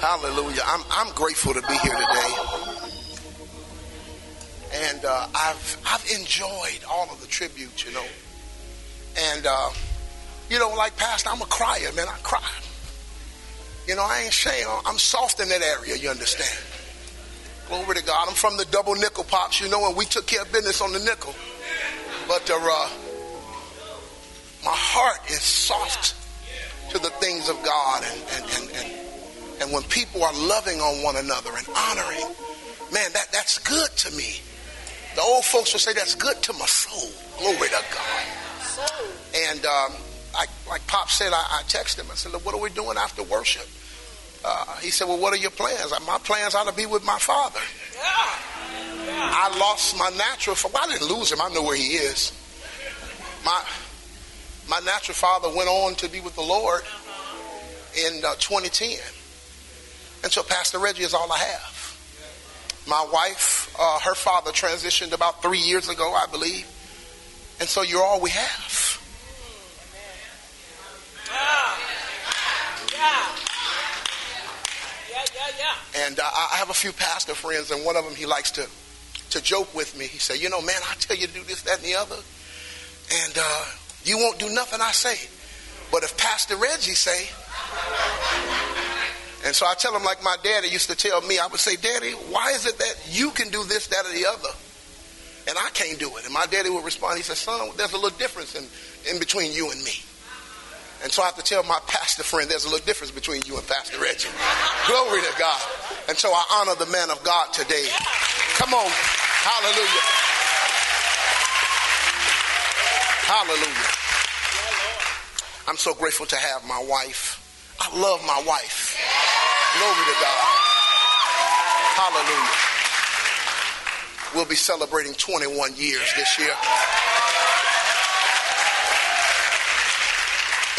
Hallelujah. I'm, I'm grateful to be here today. And uh, I've, I've enjoyed all of the tributes, you know. And, uh, you know, like Pastor, I'm a crier, man. I cry. You know, I ain't saying I'm soft in that area, you understand. Glory to God. I'm from the double nickel pops, you know, and we took care of business on the nickel. But uh, my heart is soft to the things of God and, and, and, and and when people are loving on one another and honoring, man, that, that's good to me. The old folks will say that's good to my soul. Glory to God. And um, I, like Pop said, I, I texted him. I said, what are we doing after worship? Uh, he said, well, what are your plans? My plans are to be with my father. I lost my natural father. Well, I didn't lose him. I know where he is. My, my natural father went on to be with the Lord in uh, 2010. And so Pastor Reggie is all I have. My wife, uh, her father transitioned about three years ago, I believe. And so you're all we have. And uh, I have a few pastor friends, and one of them he likes to to joke with me. He said, "You know, man, I tell you to do this, that, and the other, and uh, you won't do nothing I say. But if Pastor Reggie say, and so I tell him like my daddy used to tell me, I would say, Daddy, why is it that you can do this, that, or the other? And I can't do it. And my daddy would respond, he said, Son, there's a little difference in, in between you and me. And so I have to tell my pastor friend there's a little difference between you and Pastor Reggie. Glory to God. And so I honor the man of God today. Come on. Hallelujah. Hallelujah. I'm so grateful to have my wife. I love my wife. Glory to God. Hallelujah. We'll be celebrating 21 years this year.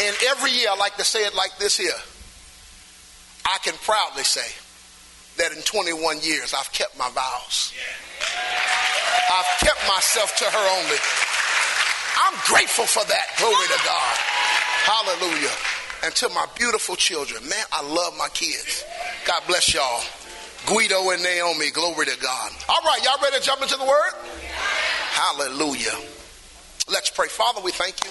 And every year, I like to say it like this here. I can proudly say that in 21 years, I've kept my vows. I've kept myself to her only. I'm grateful for that. Glory to God. Hallelujah and to my beautiful children. Man, I love my kids. God bless y'all. Guido and Naomi, glory to God. All right, y'all ready to jump into the word? Hallelujah. Let's pray. Father, we thank you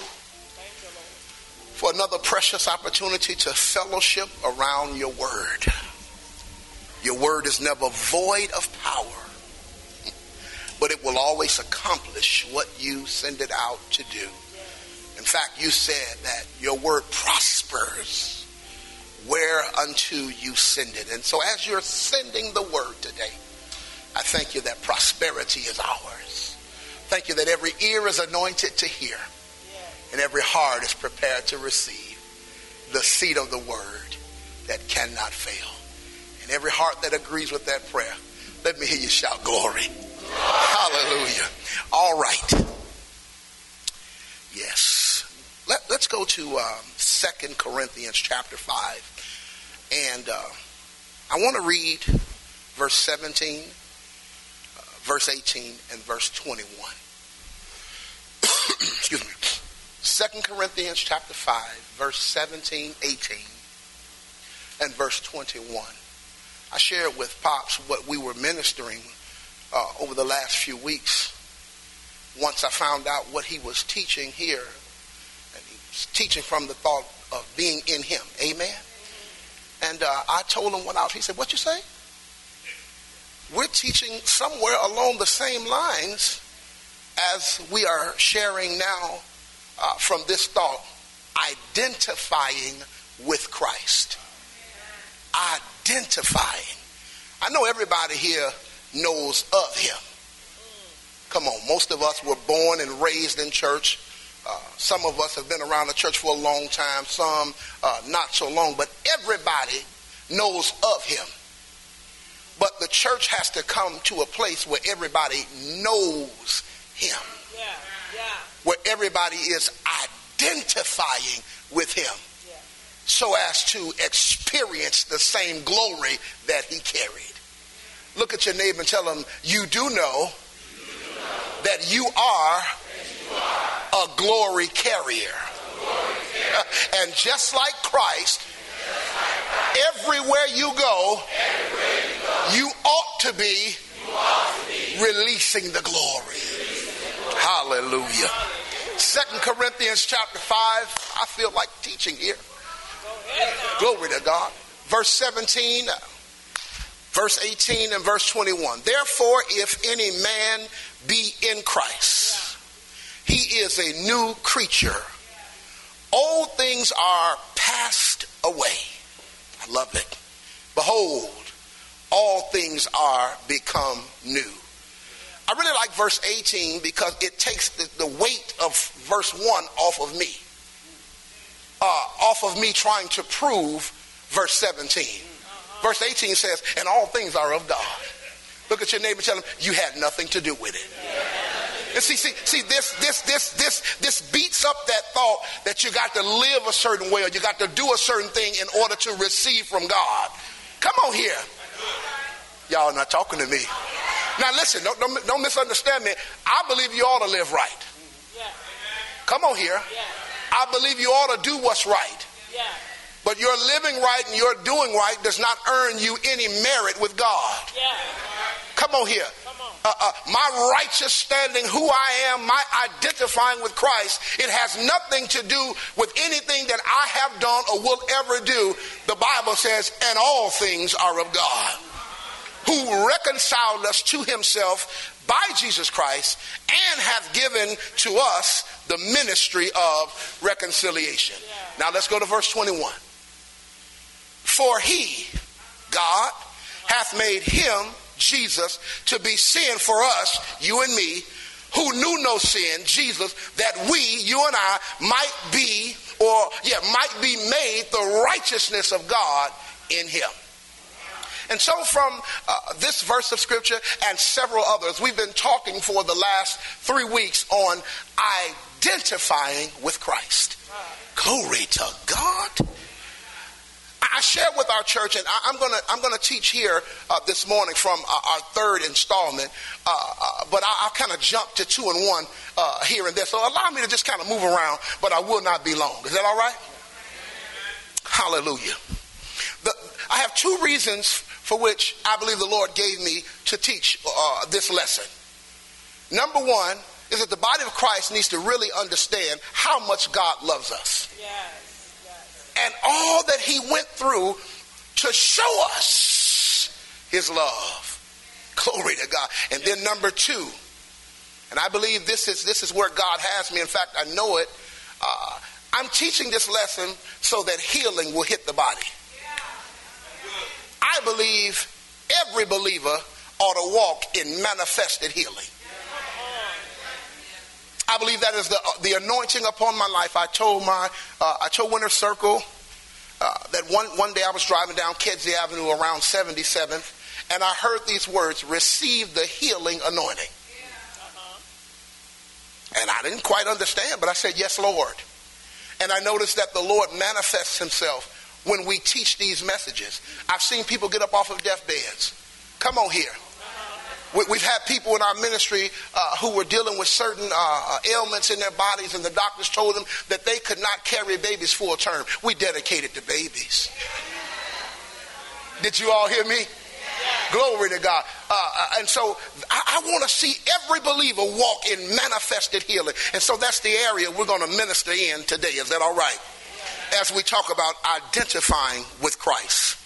for another precious opportunity to fellowship around your word. Your word is never void of power, but it will always accomplish what you send it out to do. In fact, you said that your word prospers whereunto you send it. And so as you're sending the word today, I thank you that prosperity is ours. Thank you that every ear is anointed to hear and every heart is prepared to receive the seed of the word that cannot fail. And every heart that agrees with that prayer, let me hear you shout glory. Hallelujah. All right. Yes. Let, us go to um, 2 Corinthians chapter 5. And uh, I want to read verse 17, uh, verse 18, and verse 21. Excuse me. 2 Corinthians chapter 5, verse 17, 18, and verse 21. I shared with Pops what we were ministering uh, over the last few weeks. Once I found out what he was teaching here And he was teaching from the thought of being in him. Amen. And uh, I told him what I was. He said, "What you say?" We're teaching somewhere along the same lines as we are sharing now uh, from this thought, identifying with Christ. Identifying. I know everybody here knows of him. Come on, most of us were born and raised in church uh, some of us have been around the church for a long time, some uh, not so long, but everybody knows of him. But the church has to come to a place where everybody knows him. Yeah, yeah. Where everybody is identifying with him. Yeah. So as to experience the same glory that he carried. Look at your neighbor and tell him, You do know, you do know. That you are a glory carrier. And just like Christ Everywhere you go, you ought to be releasing the glory. Hallelujah. Second Corinthians chapter 5. I feel like teaching here. Glory to God. Verse 17, verse 18, and verse 21. Therefore, if any man be in Christ, he is a new creature. Old things are passed away. I love it. Behold, all things are become new. I really like verse 18 because it takes the, weight of verse 1 off of me. Uh, off of me trying to prove verse 17. Verse 18 says, and all things are of God. Look at your neighbor tell him, you had nothing to do with it. And see, see, see, this, this, this, this, this beats up that thought that you got to live a certain way or you got to do a certain thing in order to receive from God. Come on here. Y'all are not talking to me. Now listen, don't, don't, don't misunderstand me. I believe you ought to live right. Come on here. I believe you ought to do what's right. But your living right and your doing right does not earn you any merit with God. Come on here. Uh, uh, my righteous standing, who I am, my identifying with Christ, it has nothing to do with anything that I have done or will ever do. The Bible says, and all things are of God who reconciled us to himself by Jesus Christ and hath given to us the ministry of reconciliation. Yeah. Now let's go to verse 21. For he, God, hath made him, Jesus, to be sin for us, you and me, who knew no sin, Jesus, that we, you and I, might be, or yeah, might be made the righteousness of God in him. And so, from uh, this verse of scripture and several others, we've been talking for the last three weeks on identifying with Christ. Glory to God. I share with our church, and I, am going to I'm going to teach here uh, this morning from uh, our third installment. Uh, uh but I, will kind of jump to two and one uh, here and there. So allow me to just kind of move around, but I will not be long. Is that all right? Hallelujah. The, I have two reasons for which I believe the Lord gave me to teach uh, this lesson. Number one is that the body of Christ needs to really understand how much God loves us. And all that he went through to show us his love. Glory to God. And then number two, and I believe this is this is where God has me. In fact, I know it. Uh, I'm teaching this lesson so that healing will hit the body. I believe every believer ought to walk in manifested healing. I believe that is the, the anointing upon my life. I told my, uh, I told Winter Circle uh, that one, one day I was driving down Kedzie Avenue around 77th, and I heard these words, receive the healing anointing. And I didn't quite understand, but I said, yes, Lord. And I noticed that the Lord manifests himself when we teach these messages. I've seen people get up off of deathbeds. Come on here. We've had people in our ministry uh, who were dealing with certain uh, uh, ailments in their bodies, and the doctors told them that they could not carry babies full term. We dedicated to babies. Did you all hear me? Glory to God. Uh, uh and so I, I want to see every believer walk in manifested healing. And so that's the area we're going to minister in today. Is that all right? as we talk about identifying with Christ.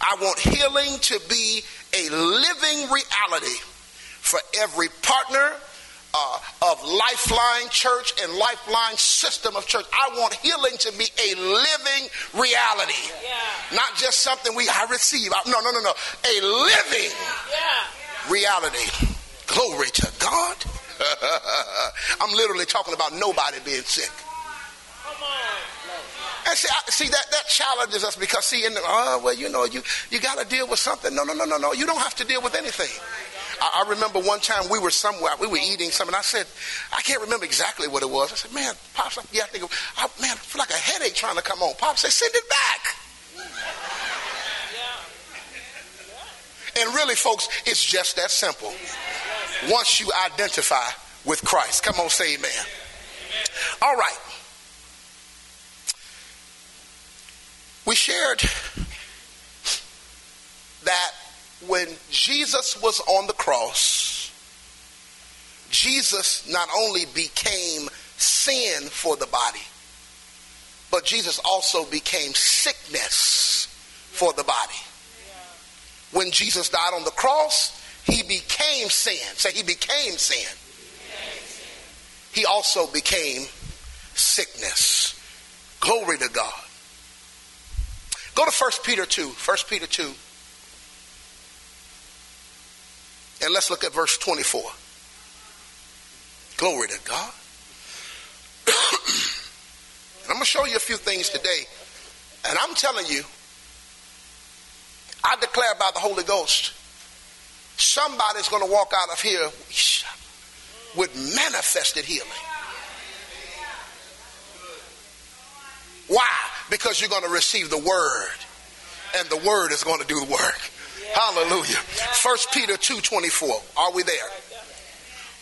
I want healing to be a living reality for every partner uh, of Lifeline Church and Lifeline system of church. I want healing to be a living reality, yeah. not just something we I receive. No, no, no, no. A living yeah. reality. Glory to God. I'm literally talking about nobody being sick. Come on. And see, I, see that that challenges us because see, in the, oh well, you know, you you got to deal with something. No, no, no, no, no. You don't have to deal with anything. I, I remember one time we were somewhere, we were eating something. I said, I can't remember exactly what it was. I said, man, pops, yeah, I think, I, man, I feel like a headache trying to come on. Pops said, send it back. And really, folks, it's just that simple. Once you identify with Christ, come on, say amen. All right. We shared that when Jesus was on the cross, Jesus not only became sin for the body, but Jesus also became sickness for the body. When Jesus died on the cross, he became sin. Say, he became sin. He also became sickness. Glory to God. Go to 1 Peter 2. 1 Peter 2. And let's look at verse 24. Glory to God. I'm going to show you a few things today. And I'm telling you, I declare by the Holy Ghost, somebody's going to walk out of here with manifested healing. Why? Because you're going to receive the word, and the word is going to do the work. Hallelujah. First Peter 2:24. Are we there?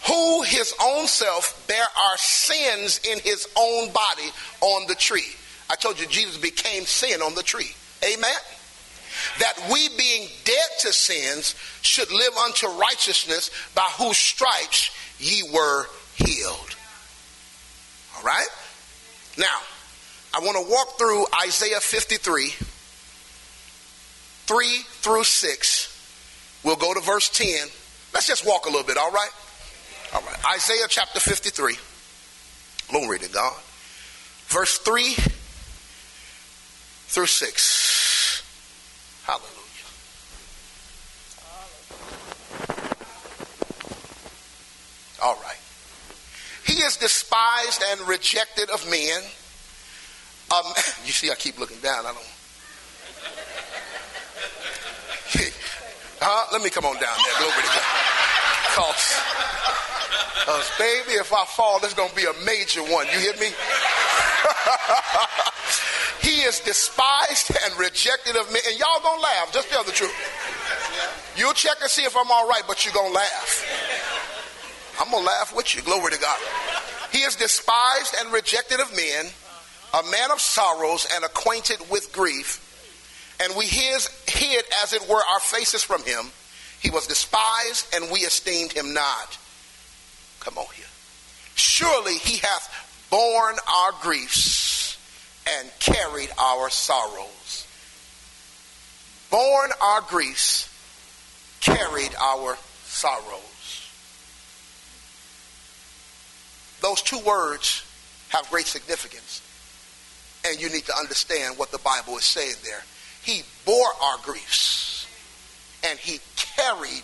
Who his own self bare our sins in his own body on the tree. I told you Jesus became sin on the tree. Amen. That we being dead to sins should live unto righteousness by whose stripes ye were healed. All right? Now, I want to walk through Isaiah 53, 3 through 6. We'll go to verse 10. Let's just walk a little bit, all right? All right. Isaiah chapter 53. Glory to God. Verse 3 through 6. Hallelujah. All right. He is despised and rejected of men. Um, you see, I keep looking down. I don't. huh? Let me come on down there. Glory to God. Cause, cause baby, if I fall, there's gonna be a major one. You hear me? he is despised and rejected of men. And y'all gonna laugh. Just tell the truth. You'll check and see if I'm all right, but you're gonna laugh. I'm to laugh with you. Glory to God. He is despised and rejected of men, a man of sorrows and acquainted with grief. And we his, hid, as it were, our faces from him. He was despised, and we esteemed him not. Come on here. Surely he hath borne our griefs and carried our sorrows. Borne our griefs, carried our sorrows. Those two words have great significance. And you need to understand what the Bible is saying there. He bore our griefs and he carried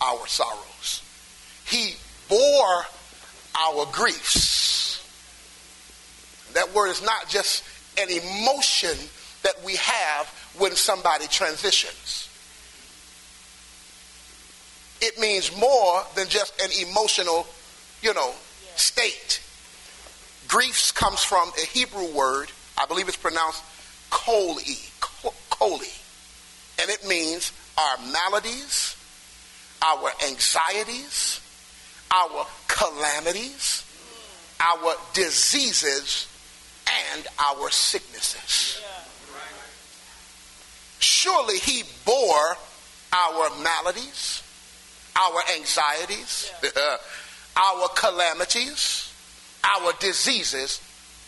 our sorrows. He bore our griefs. That word is not just an emotion that we have when somebody transitions. It means more than just an emotional, you know, state. Griefs comes from a Hebrew word, I believe it's pronounced koli, koli, and it means our maladies, our anxieties, our calamities, our diseases, and our sicknesses. Surely he bore our maladies, our anxieties, our calamities, our diseases,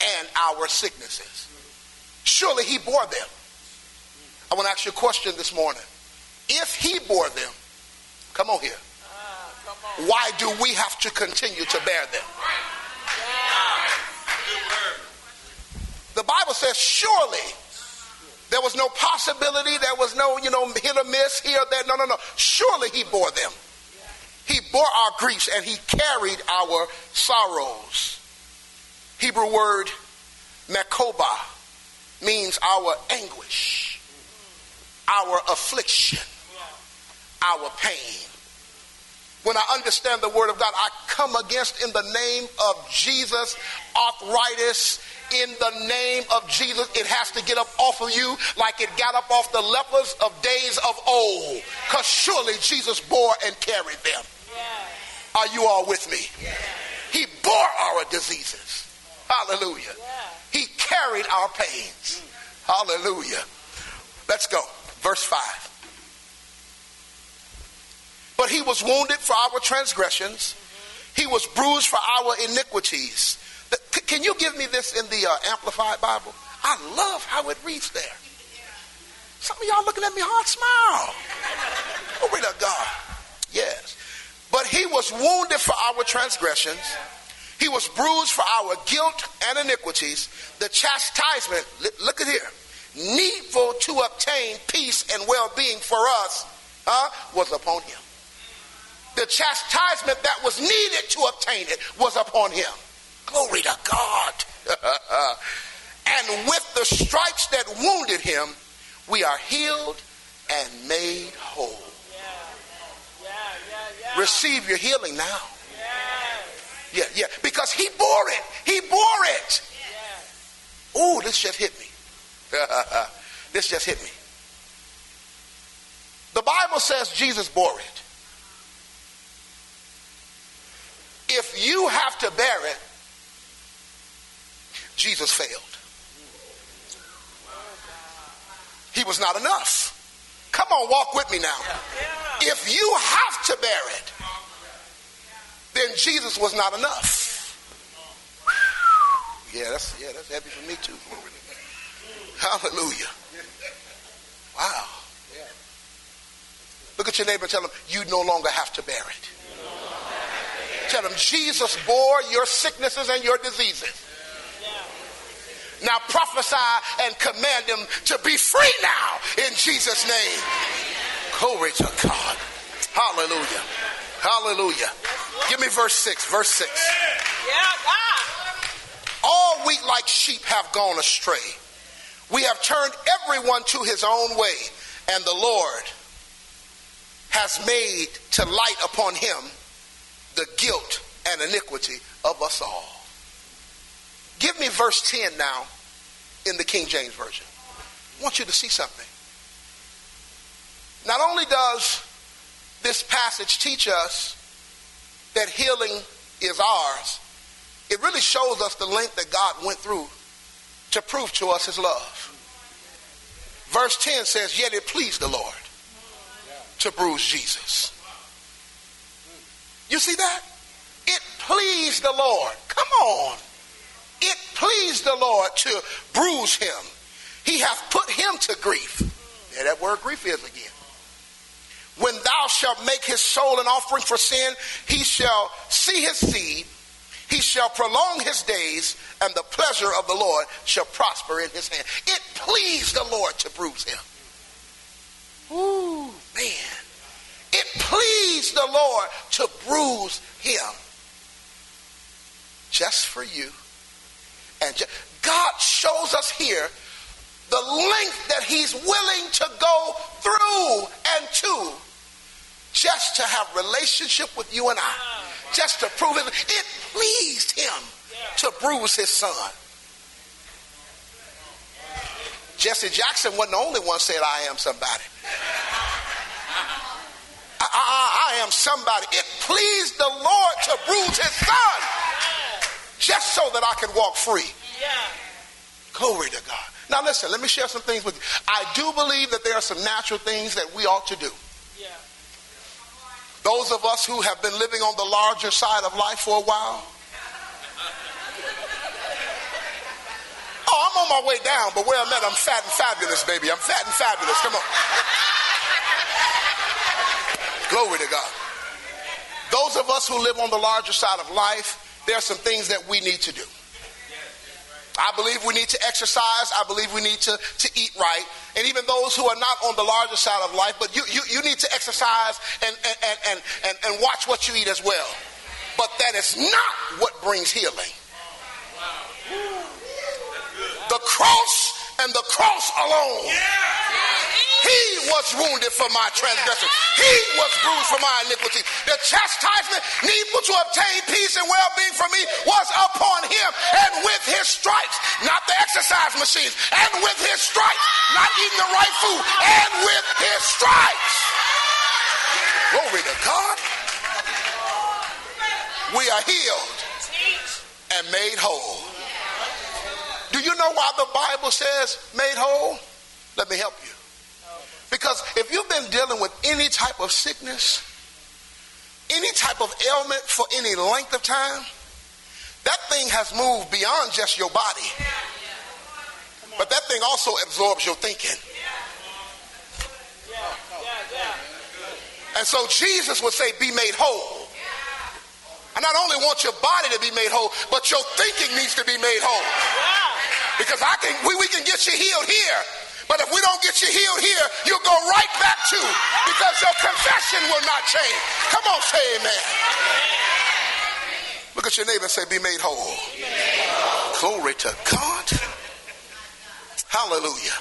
and our sicknesses. Surely he bore them. I want to ask you a question this morning. If he bore them, come on here. Why do we have to continue to bear them? The Bible says, surely there was no possibility, there was no, you know, hit or miss here, or there. No, no, no. Surely he bore them. He bore our griefs and he carried our sorrows. Hebrew word mekoba means our anguish, our affliction, our pain. When I understand the word of God, I come against in the name of Jesus arthritis, in the name of Jesus, it has to get up off of you like it got up off the lepers of days of old. Because surely Jesus bore and carried them. Are you all with me? He bore our diseases. Hallelujah. He carried our pains. Hallelujah. Let's go. Verse 5. But he was wounded for our transgressions, he was bruised for our iniquities. Can you give me this in the uh, Amplified Bible? I love how it reads there. Some of y'all looking at me hard smile. Glory to God. Yes. But he was wounded for our transgressions. He was bruised for our guilt and iniquities. The chastisement, look at here, needful to obtain peace and well-being for us uh, was upon him. The chastisement that was needed to obtain it was upon him. Glory to God. and with the stripes that wounded him, we are healed and made whole. Yeah. Yeah, yeah, Receive your healing now. Yeah, yeah, because he bore it. He bore it. Oh, this just hit me. this just hit me. The Bible says Jesus bore it. If you have to bear it, Jesus failed. He was not enough. Come on, walk with me now. If you have to bear it, then Jesus was not enough. Yeah, that's yeah, that's heavy for me too. Hallelujah. Wow. Look at your neighbor and tell him you no longer have to bear it. Tell him Jesus bore your sicknesses and your diseases. Now prophesy and command them to be free now in Jesus' name. Glory to God. Hallelujah. Hallelujah. Give me verse 6. Verse 6. Yeah, God. All we like sheep have gone astray. We have turned everyone to his own way, and the Lord has made to light upon him the guilt and iniquity of us all. Give me verse 10 now in the King James Version. I want you to see something. Not only does this passage teach us that healing is ours, it really shows us the length that God went through to prove to us his love. Verse 10 says, Yet it pleased the Lord to bruise Jesus. You see that? It pleased the Lord. Come on. It pleased the Lord to bruise him. He hath put him to grief. There that word grief is again. When thou shalt make his soul an offering for sin, he shall see his seed, he shall prolong his days, and the pleasure of the Lord shall prosper in his hand. It pleased the Lord to bruise him. Ooh, man. It pleased the Lord to bruise him. Just for you. And just, God shows us here the length that he's willing to go through and to just to have relationship with you and I, just to prove it. It pleased him to bruise his son. Jesse Jackson wasn't the only one said, I am somebody. I, I, I am somebody. It pleased the Lord to bruise his son just so that I can walk free. Glory to God. Now listen, let me share some things with you. I do believe that there are some natural things that we ought to do. Those of us who have been living on the larger side of life for a while. Oh, I'm on my way down, but where I'm at, I'm fat and fabulous, baby. I'm fat and fabulous. Come on. Glory to God. Those of us who live on the larger side of life, there are some things that we need to do. I believe we need to exercise. I believe we need to, to eat right. And even those who are not on the larger side of life, but you, you, you need to exercise and, and, and, and, and watch what you eat as well. But that is not what brings healing. The cross and the cross alone. He was wounded for my transgression. He was bruised for my iniquity. The chastisement needful to obtain peace and well-being for me was upon him. And with his stripes, not the exercise machines, and with his stripes, not eating the right food, and with his stripes. Glory to God. We are healed and made whole. Do you know why the Bible says made whole? Let me help you. Because if you've been dealing with any type of sickness, any type of ailment for any length of time, that thing has moved beyond just your body. But that thing also absorbs your thinking. And so Jesus would say, Be made whole. I not only want your body to be made whole, but your thinking needs to be made whole. Because I can we, we can get you healed here. But if we don't get you healed here, you'll go right back to because your confession will not change. Come on, say amen. Look at your neighbor and say, Be made whole. Glory to God. Hallelujah.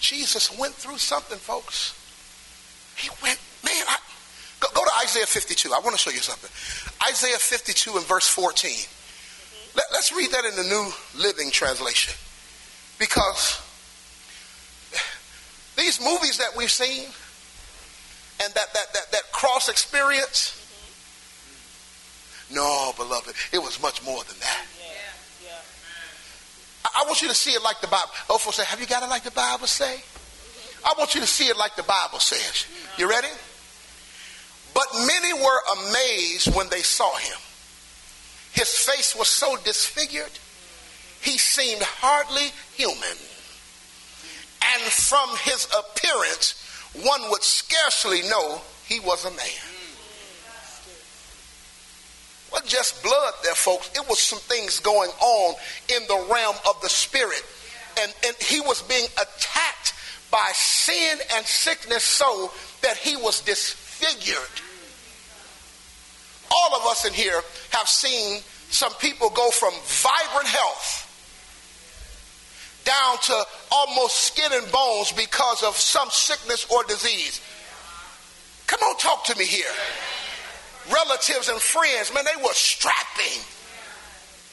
Jesus went through something, folks. He went, man, I, go, go, to Isaiah 52. I want to show you something. Isaiah 52 and verse 14. Let, let's read that in the New Living Translation. Because these movies that we've seen and that, that, that, that cross experience, mm-hmm. no, beloved, it was much more than that. I want you to see it like the Bible. Oh, folks say, have you got it like the Bible say? Mm-hmm. I want you to see it like the Bible says. You mm-hmm. ready? But many were amazed when they saw him. His face was so disfigured, he seemed hardly human. And from his appearance, one would scarcely know he was a man wasn't just blood there, folks. It was some things going on in the realm of the spirit. And, and he was being attacked by sin and sickness so that he was disfigured. All of us in here have seen some people go from vibrant health down to almost skin and bones because of some sickness or disease. Come on, talk to me here relatives and friends, man, they were strapping.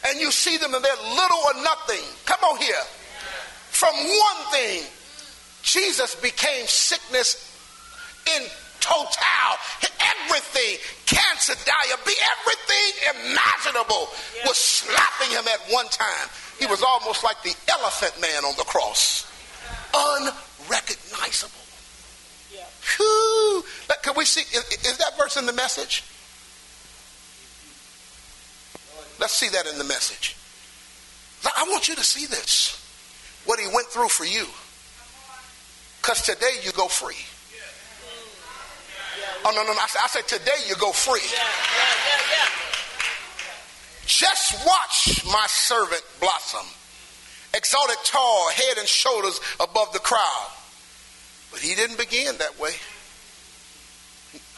And you see them and they're little or nothing. Come on here. From one thing, Jesus became sickness in total. Everything, cancer, diabetes, everything imaginable was slapping him at one time. He was almost like the elephant man on the cross. Unrecognizable. Yeah. Whew. Can we see? Is that verse in the message? Let's see that in the message. I want you to see this. What he went through for you. Because today you go free. Oh, no, no, no. I said, I said today you go free. Just watch my servant blossom. Exalted tall, head and shoulders above the crowd. But he didn't begin that way.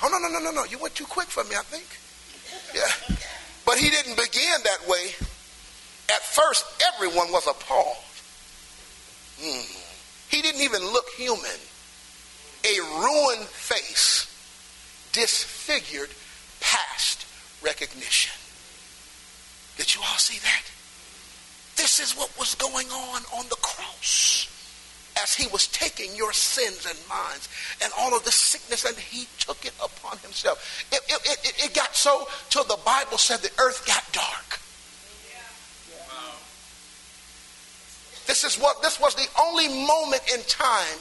Oh, no, no, no, no, no. You went too quick for me, I think. Yeah. But he didn't begin that way. At first, everyone was appalled. Mm. He didn't even look human. A ruined face, disfigured past recognition. Did you all see that? This is what was going on on the cross as he was taking your sins and mine and all of the sickness and he took it upon himself. It, it, it, it got so till the Bible said the earth got dark. This is what this was the only moment in time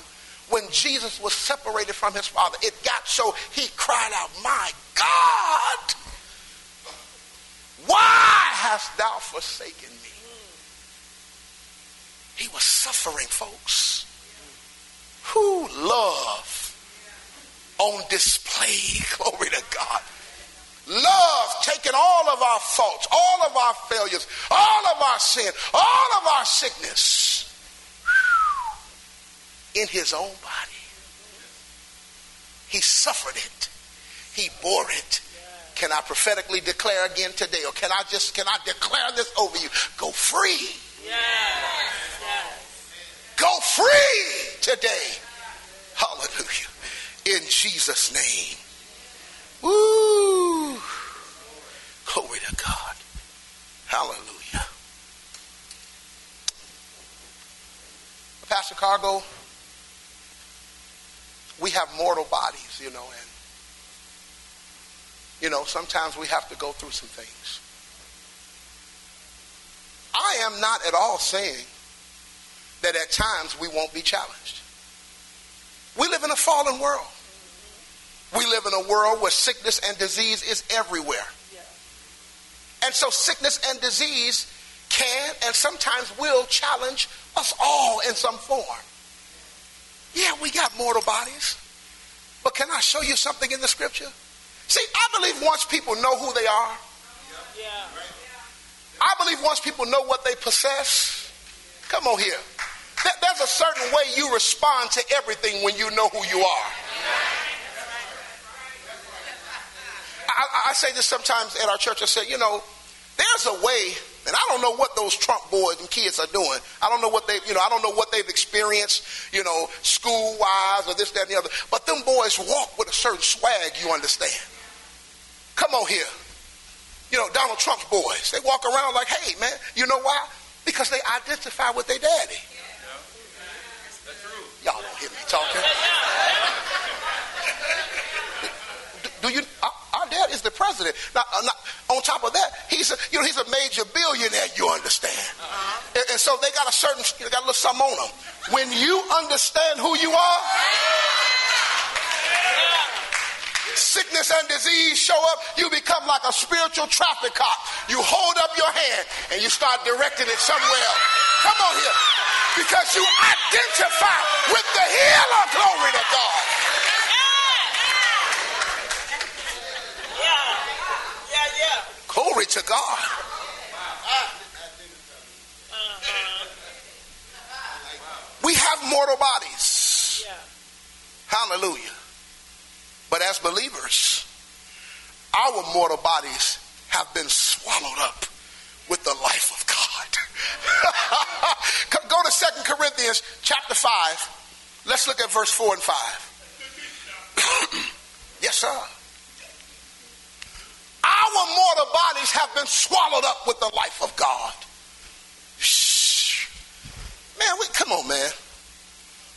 when Jesus was separated from his father. It got so he cried out, My God, why hast thou forsaken me? He was suffering, folks. Who love on display? Glory to God. Love taking all of our faults, all of our failures, all of our sin, all of our sickness in his own body. He suffered it. He bore it. Can I prophetically declare again today, or can I just can I declare this over you? Go free. Go free today. Hallelujah. In Jesus' name. Woo. Glory to God. Hallelujah. Pastor Cargo, we have mortal bodies, you know, and you know, sometimes we have to go through some things. I am not at all saying that at times we won't be challenged. We live in a fallen world. We live in a world where sickness and disease is everywhere. And so sickness and disease can and sometimes will challenge us all in some form. Yeah, we got mortal bodies. But can I show you something in the scripture? See, I believe once people know who they are. I believe once people know what they possess, come on here. There's a certain way you respond to everything when you know who you are. I, I say this sometimes at our church. I say, you know, there's a way and I don't know what those Trump boys and kids are doing. I don't know what they, you know, I don't know what they've experienced, you know, school wise or this, that, and the other. But them boys walk with a certain swag, you understand. Come on here. You know, Donald Trump's boys, they walk around like, hey, man, you know why? Because they identify with their daddy. Y'all don't hear me talking. do, do you? Uh, is the president. Now, uh, not, on top of that, he's a, you know he's a major billionaire. You understand? Uh-huh. And, and, so they got a certain they got a little something on them. When you understand who you are, sickness and disease show up. You become like a spiritual traffic cop. You hold up your hand and you start directing it somewhere else. Come on here, because you identify with the healer. Glory to God. Glory to God. We have mortal bodies. Hallelujah. But as believers, our mortal bodies have been swallowed up with the life of God. Go to Second Corinthians chapter 5. Let's look at verse 4 and 5. yes, sir. Our mortal bodies have been swallowed up with the life of God. Shh. Man, we come on, man.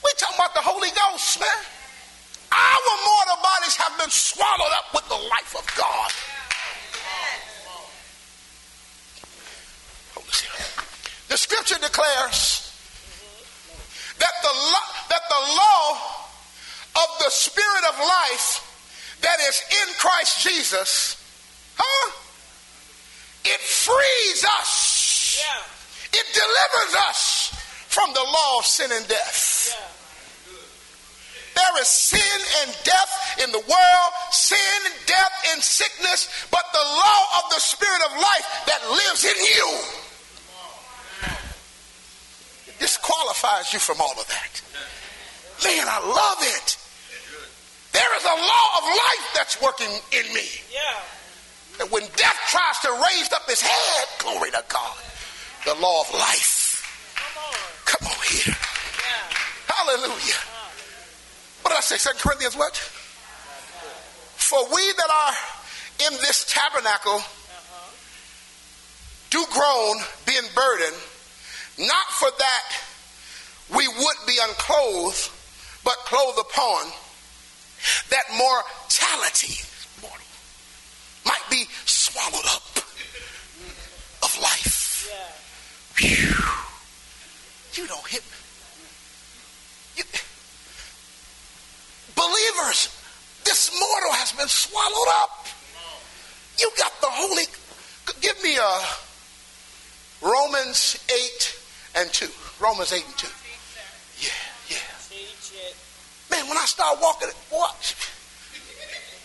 We talking about the Holy Ghost, man. Our mortal bodies have been swallowed up with the life of God. The scripture declares that the, that the law of the spirit of life that is in Christ Jesus Huh? It frees us. Yeah. It delivers us from the law of sin and death. Yeah. There is sin and death in the world, sin, and death, and sickness, but the law of the Spirit of life that lives in you disqualifies you from all of that. Man, I love it. There is a law of life that's working in me. Yeah. And when death tries to raise up his head, glory to God, the law of life. Come on, Come on here. Hallelujah. What did I say? Second Corinthians what? For we that are in this tabernacle do groan, being burdened, not for that we would be unclothed, but clothed upon that mortality might be swallowed up of life. Yeah. You don't hit. You, believers, this mortal has been swallowed up. You got the Holy. Give me a uh, Romans 8 and 2. Romans 8 and 2. Yeah, yeah. Man, when I start walking, what?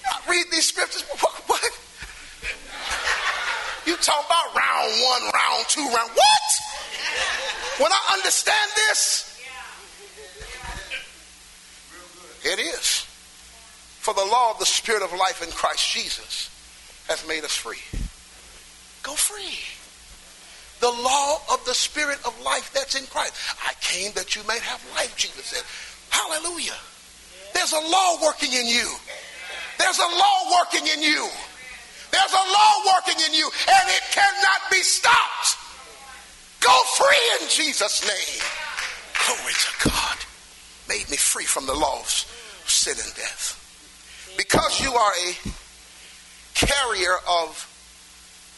I read these scriptures. What? what? You talking about round one, round two, round what? When I understand this, it is. For the law of the Spirit of life in Christ Jesus has made us free. Go free. The law of the Spirit of life that's in Christ. I came that you may have life, Jesus said. Hallelujah. There's a law working in you. There's a law working in you. There's a law working in you, and it cannot be stopped. Go free in Jesus' name. Glory to God. Made me free from the laws of sin and death. Because you are a carrier of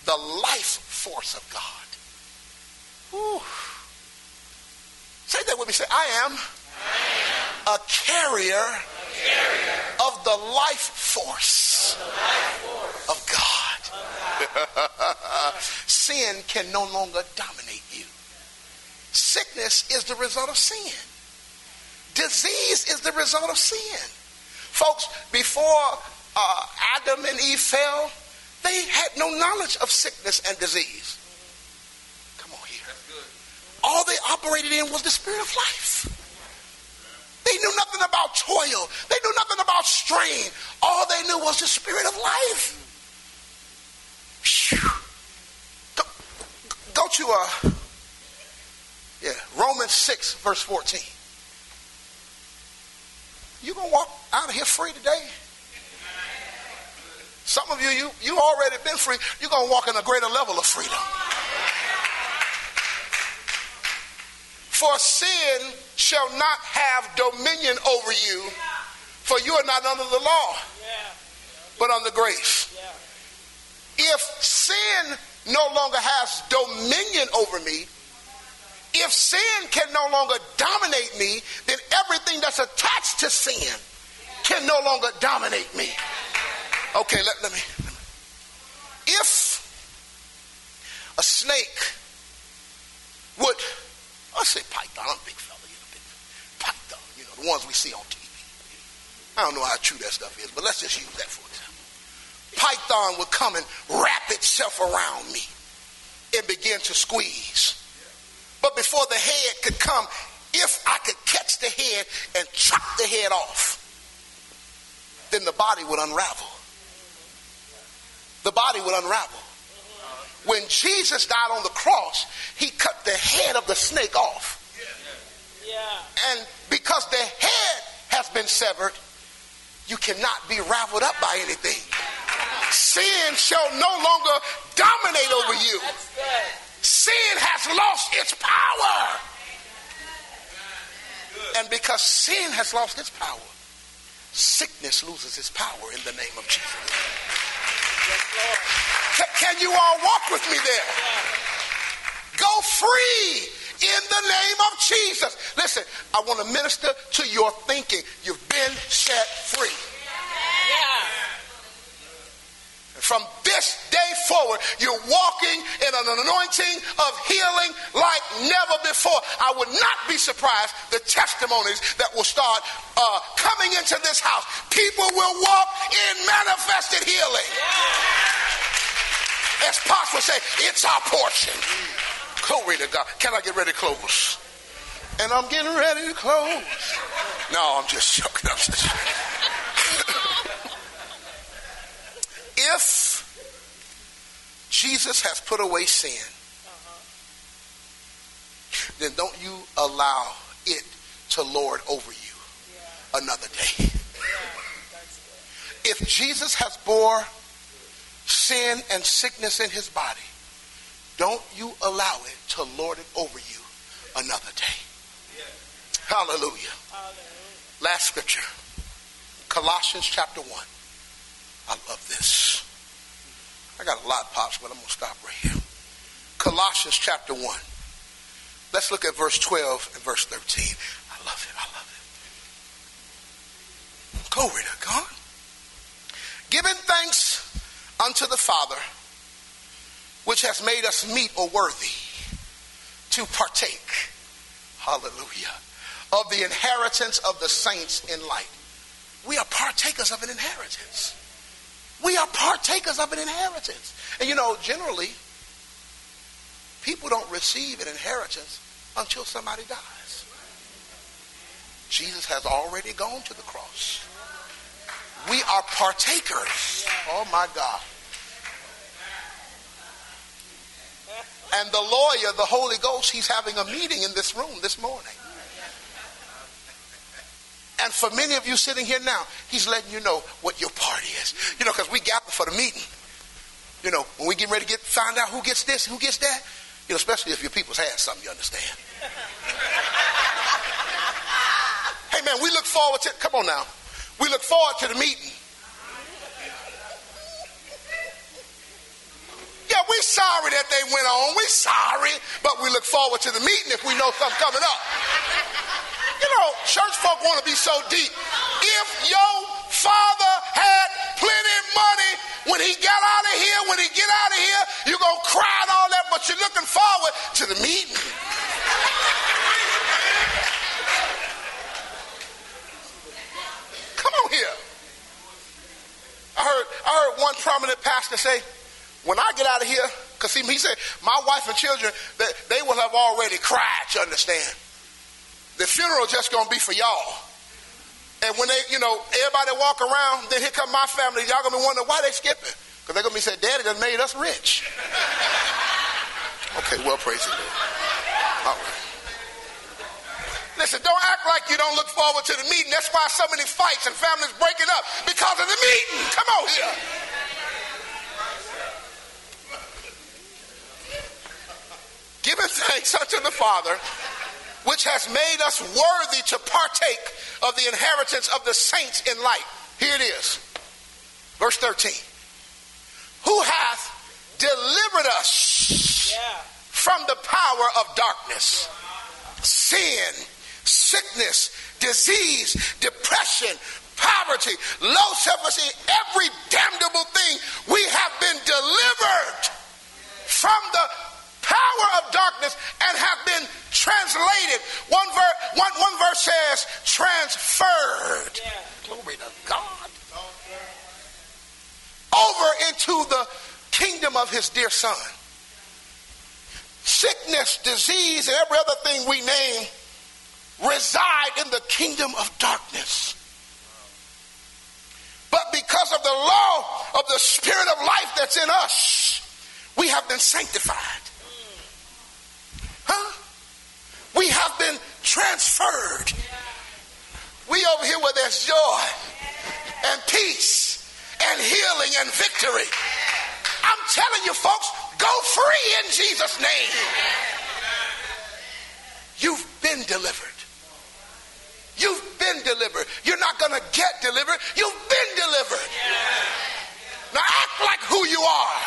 the life force of God. Whew. Say that with me. Say, I am, I am. A, carrier a carrier of of the life force of God. sin can no longer dominate you. Sickness is the result of sin. Disease is the result of sin. Folks, before uh, Adam and Eve fell, they had no knowledge of sickness and disease. Come on here. All they operated in was the spirit of life. They knew nothing about toil. They knew nothing about strain. All they knew was the spirit of life. Go, go to uh, yeah, Romans 6, verse 14. You gonna walk out of here free today? Some of you, you, you already been free. You're to walk in a greater level of freedom. For sin shall not have dominion over you, for you are not under the law, but under grace. If sin no longer has dominion over me, if sin can no longer dominate me, then everything that's attached to sin can no longer dominate me. Okay, let, let me. If a snake would, I say python, I'm a big fella, you know, big python, you know, the ones we see on TV. I don't know how true that stuff is, but let's just use that for. Python would come and wrap itself around me and begin to squeeze. But before the head could come, if I could catch the head and chop the head off, then the body would unravel the body would unravel. When Jesus died on the cross, he cut the head of the snake off. And because the head has been severed, you cannot be raveled up by anything. Sin shall no longer dominate over you. Sin has lost its power. And because sin has lost its power, sickness loses its power in the name of Jesus. Can you all walk with me there? Go free in the name of Jesus. Listen, I want to minister to your thinking. You've been set free. Yeah. From this day forward, you're walking in an anointing of healing like never before. I would not be surprised the testimonies that will start uh, coming into this house. People will walk in manifested healing. As Pops would say, it's our portion. Glory to God. Can I get ready to close? And I'm getting ready to close. No, I'm just joking. I'm just if Jesus has put away sin, uh-huh. then don't you allow it to lord over you yeah. another day. Yeah, if Jesus has bore sin and sickness in his body, don't you allow it to lord it over you another day. Yeah. Hallelujah. Hallelujah. Last scripture. Colossians chapter 1. I love this. I got a lot, Pops, but I'm going to stop right here. Colossians chapter 1. Let's look at verse 12 and verse 13. I love it. I love it. Glory to God. Giving thanks unto the Father, which has made us meet or worthy to partake, hallelujah, of the inheritance of the saints in light. We are partakers of an inheritance. We are partakers of an inheritance. And you know, generally, people don't receive an inheritance until somebody dies. Jesus has already gone to the cross. We are partakers. Oh my God. And the lawyer, the Holy Ghost, he's having a meeting in this room this morning. And for many of you sitting here now, he's letting you know what your part is. You know, because we gather for the meeting. You know, when we get ready to get find out who gets this, who gets that, you know, especially if your people's had something, you understand. hey man, we look forward to come on now. We look forward to the meeting. Yeah, we're sorry that they went on. We're sorry, but we look forward to the meeting if we know something coming up. Church folk want to be so deep. If your father had plenty of money. When he got out of here, when he get out of here, you're going to cry and all that, but you're looking forward to the meeting. Come on here. I heard, I heard one prominent pastor say, when I get out of here, because he said, my wife and children, they, they will have already cried, you understand. The funeral just to be for y'all. And when they, you know, everybody walk around, then here come my family. Y'all gonna be wondering why they skipping. Because they're gonna be saying, Daddy done made us rich. okay, well, praise the Lord. All right. Listen, don't act like you don't look forward to the meeting. That's why so many fights and families breaking up because of the meeting. Come on here. Giving thanks unto the Father which has made us worthy to partake of the inheritance of the saints in light. Here it is. Verse 13. Who hath delivered us from the power of darkness, sin, sickness, disease, depression, poverty, low self-esteem, every damnable thing. We have been delivered from the power of darkness and have been translated. One, ver- one, one verse says transferred. Yeah. Glory to God. Over into the kingdom of his dear son. Sickness, disease, and every other thing we name reside in the kingdom of darkness. But because of the law of the spirit of life that's in us, we have been sanctified. Huh? We have been transferred. We over here where there's joy and peace and healing and victory. I'm telling you, folks, go free in Jesus' name. You've been delivered. You've been delivered. You're not going to get delivered. You've been delivered. Now act like who you are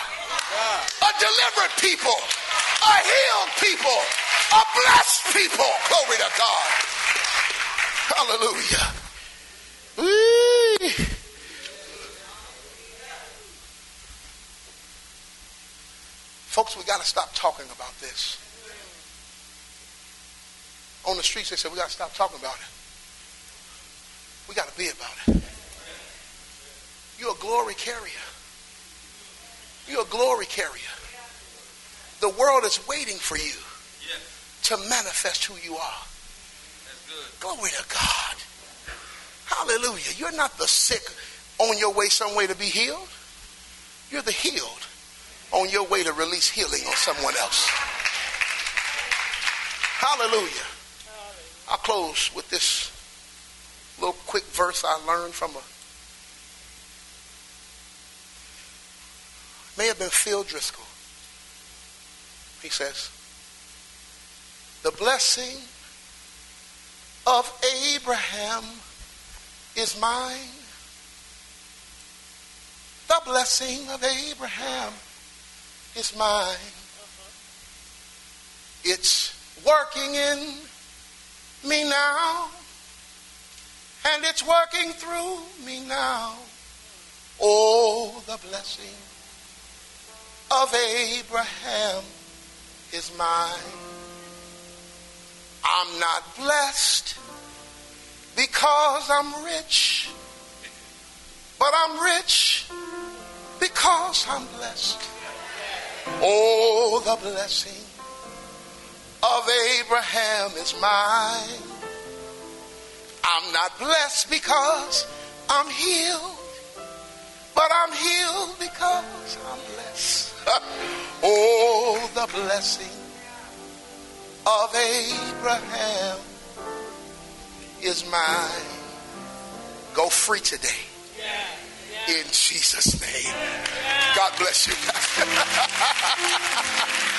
a delivered people a healed people, a blessed people. Glory to God. Hallelujah. Whee. Folks, we got to stop talking about this. On the streets, they said, we got to stop talking about it. We got to be about it. You're a glory carrier. You're a glory carrier. The world is waiting for you to manifest who you are. Glory to God. Hallelujah. You're not the sick on your way some way to be healed. You're the healed on your way to release healing on someone else. Hallelujah. I'll close with this little quick verse I learned from a may have been Phil Driscoll. He says, The blessing of Abraham is mine. The blessing of Abraham is mine. It's working in me now, and it's working through me now. Oh, the blessing of Abraham is mine. I'm not blessed because I'm rich, but I'm rich because I'm blessed. Oh, the blessing of Abraham is mine. I'm not blessed because I'm healed, but I'm healed because I'm blessed. oh, the blessing of Abraham is mine. Go free today. In Jesus' name. God bless you.